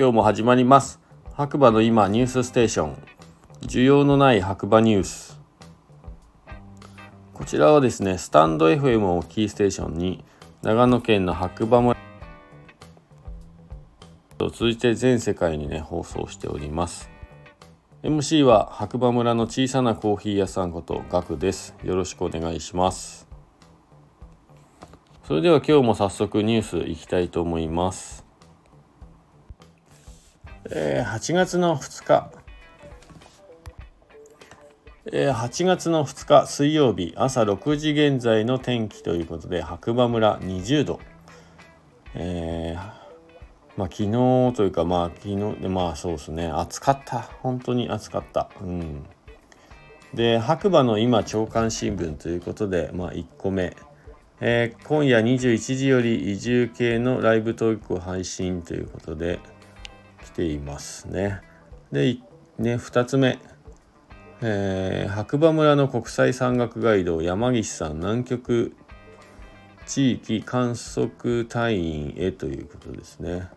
今日も始まります。白馬の今ニュースステーション。需要のない白馬ニュース。こちらはですねスタンド FM をキーステーションに長野県の白馬村。を通じて全世界にね放送しております。MC は白馬村の小さなコーヒー屋さんことガクです。よろしくお願いします。それでは今日も早速ニュースいきたいと思います。えー、8月の2日、えー、8月の2日水曜日朝6時現在の天気ということで白馬村20度、えー、まあ昨日というかまあ昨日まあそうですね。暑かった。本当に暑かった。うん。で白馬の今朝刊新聞ということでまあ1個目。えー、今夜21時より移住系のライブトークを配信ということで、ていますね。で、ね、2つ目、えー、白馬村の国際山岳ガイド山岸さん南極地域観測隊員へということですね。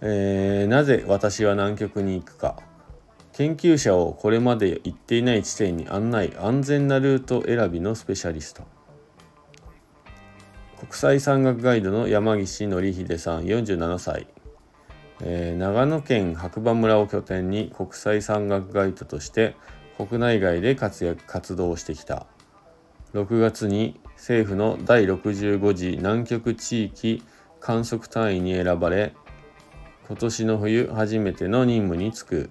えー、なぜ私は南極に行くか研究者をこれまで行っていない地点に案内安全なルート選びのスペシャリスト国際山岳ガイドの山岸則秀さん47歳、えー、長野県白馬村を拠点に国際山岳ガイドとして国内外で活躍活動してきた。6月に政府の第65次南極地域観測隊員に選ばれ今年の冬初めての任務に就く。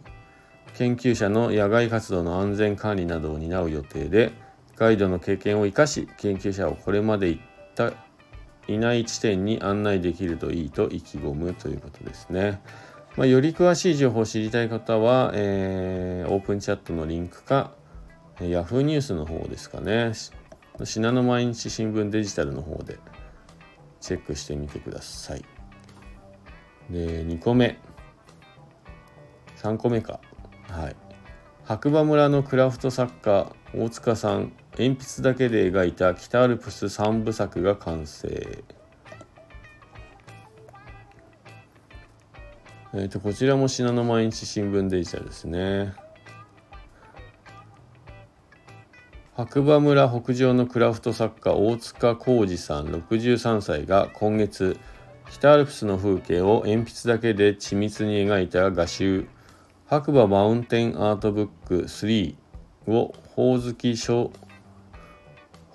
研究者の野外活動の安全管理などを担う予定でガイドの経験を生かし研究者をこれまで行ったいない地点に案内できるといいと意気込むということですね。まあ、より詳しい情報を知りたい方は、えー、オープンチャットのリンクか、Yahoo ニュースの方ですかね。信濃毎日新聞デジタルの方でチェックしてみてください。で、2個目。3個目か。はい。白馬村のクラフト作家、大塚さん、鉛筆だけで描いた北アルプス3部作が完成。えーと、こちらも信濃毎日新聞デジタルですね。白馬村北上のクラフト作家大塚浩二さん63歳が今月北アルプスの風景を鉛筆だけで緻密に描いた画集白馬マウンテンアートブック3をほおずき書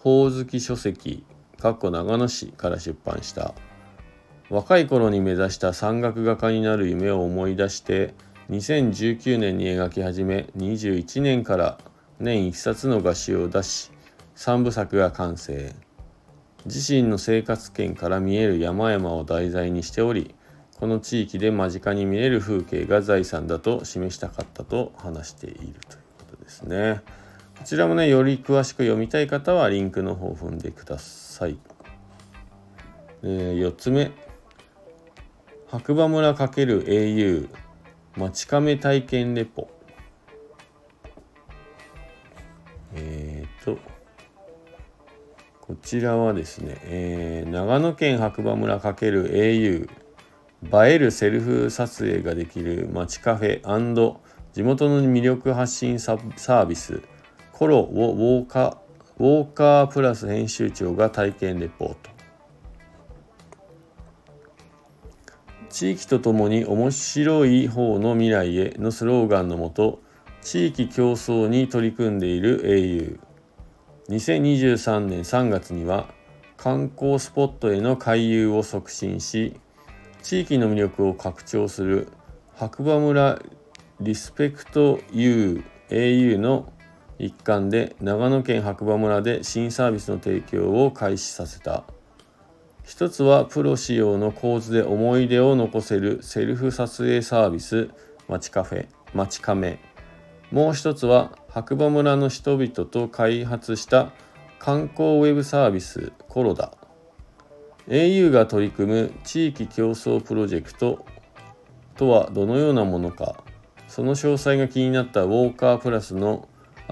ほおずき書籍かっこ長野市から出版した若い頃に目指した山岳画家になる夢を思い出して2019年に描き始め21年から年1冊の画集を出し3部作が完成自身の生活圏から見える山々を題材にしておりこの地域で間近に見える風景が財産だと示したかったと話しているということですね。こちらもね、より詳しく読みたい方はリンクの方を踏んでください。えー、4つ目。白馬村 ×au 町亀体験レポ。えっ、ー、と、こちらはですね、えー、長野県白馬村 ×au 映えるセルフ撮影ができる街カフェ地元の魅力発信サービスコロをウォーカーウォーカープラス編集長が体験レポート。地域とともに面白い方の未来へのスローガンのもと地域競争に取り組んでいる au 2023年3月には観光スポットへの回遊を促進し地域の魅力を拡張する白馬村リスペクト UAU の一環で長野県白馬村で新サービスの提供を開始させた。一つはプロ仕様の構図で思い出を残せるセルフ撮影サービス街カフェ街カメ。もう一つは白馬村の人々と開発した観光ウェブサービスコロダ。au が取り組む地域競争プロジェクトとはどのようなものか。その詳細が気になったウォーカープラスの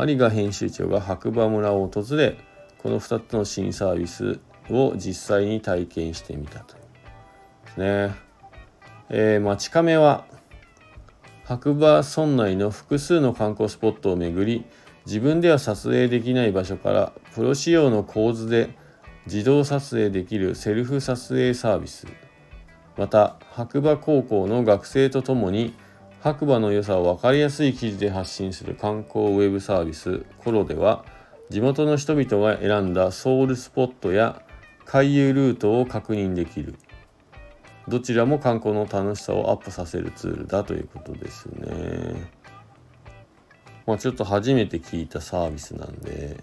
有賀編集長が白馬村を訪れこの2つの新サービスを実際に体験してみたと。ね。えー、町亀は白馬村内の複数の観光スポットを巡り自分では撮影できない場所からプロ仕様の構図で自動撮影できるセルフ撮影サービス。また白馬高校の学生とともに白馬の良さを分かりやすい記事で発信する観光ウェブサービスコロでは地元の人々が選んだソウルスポットや回遊ルートを確認できる。どちらも観光の楽しさをアップさせるツールだということですね。まあちょっと初めて聞いたサービスなんで。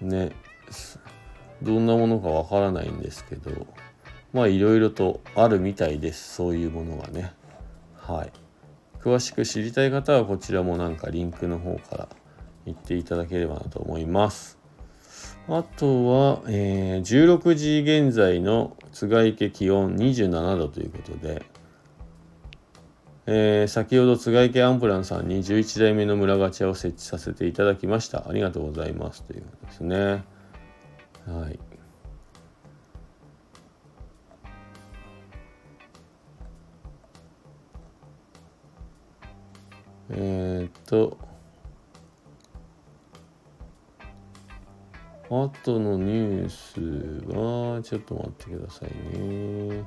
ねどんなものかわからないんですけどまあいろいろとあるみたいですそういうものがね。はい詳しく知りたい方はこちらもなんかリンクの方から行っていただければなと思いますあとは、えー、16時現在の津賀池気温27度ということで、えー、先ほど津賀池アンプランさんに11代目の村ガチャを設置させていただきました。ありがとうございますということですね。はい。えー、っと、あとのニュースは、ちょっと待ってくださいね。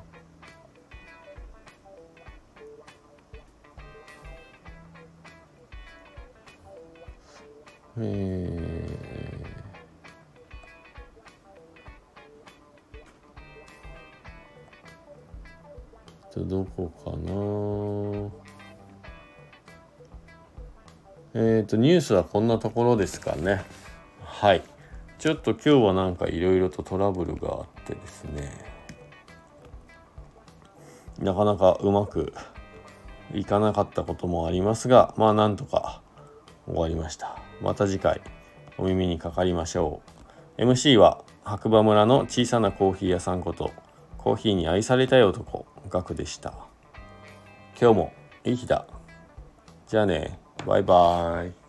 えー、とどこかな？えっ、ー、とニュースはこんなところですかね。はい。ちょっと今日はなんかいろいろとトラブルがあってですね。なかなかうまくいかなかったこともありますがまあなんとか終わりました。また次回お耳にかかりましょう。MC は白馬村の小さなコーヒー屋さんことコーヒーに愛されたい男ガクでした。今日もいい日だ。じゃあね。バイバイ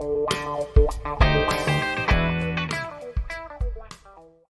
Wow.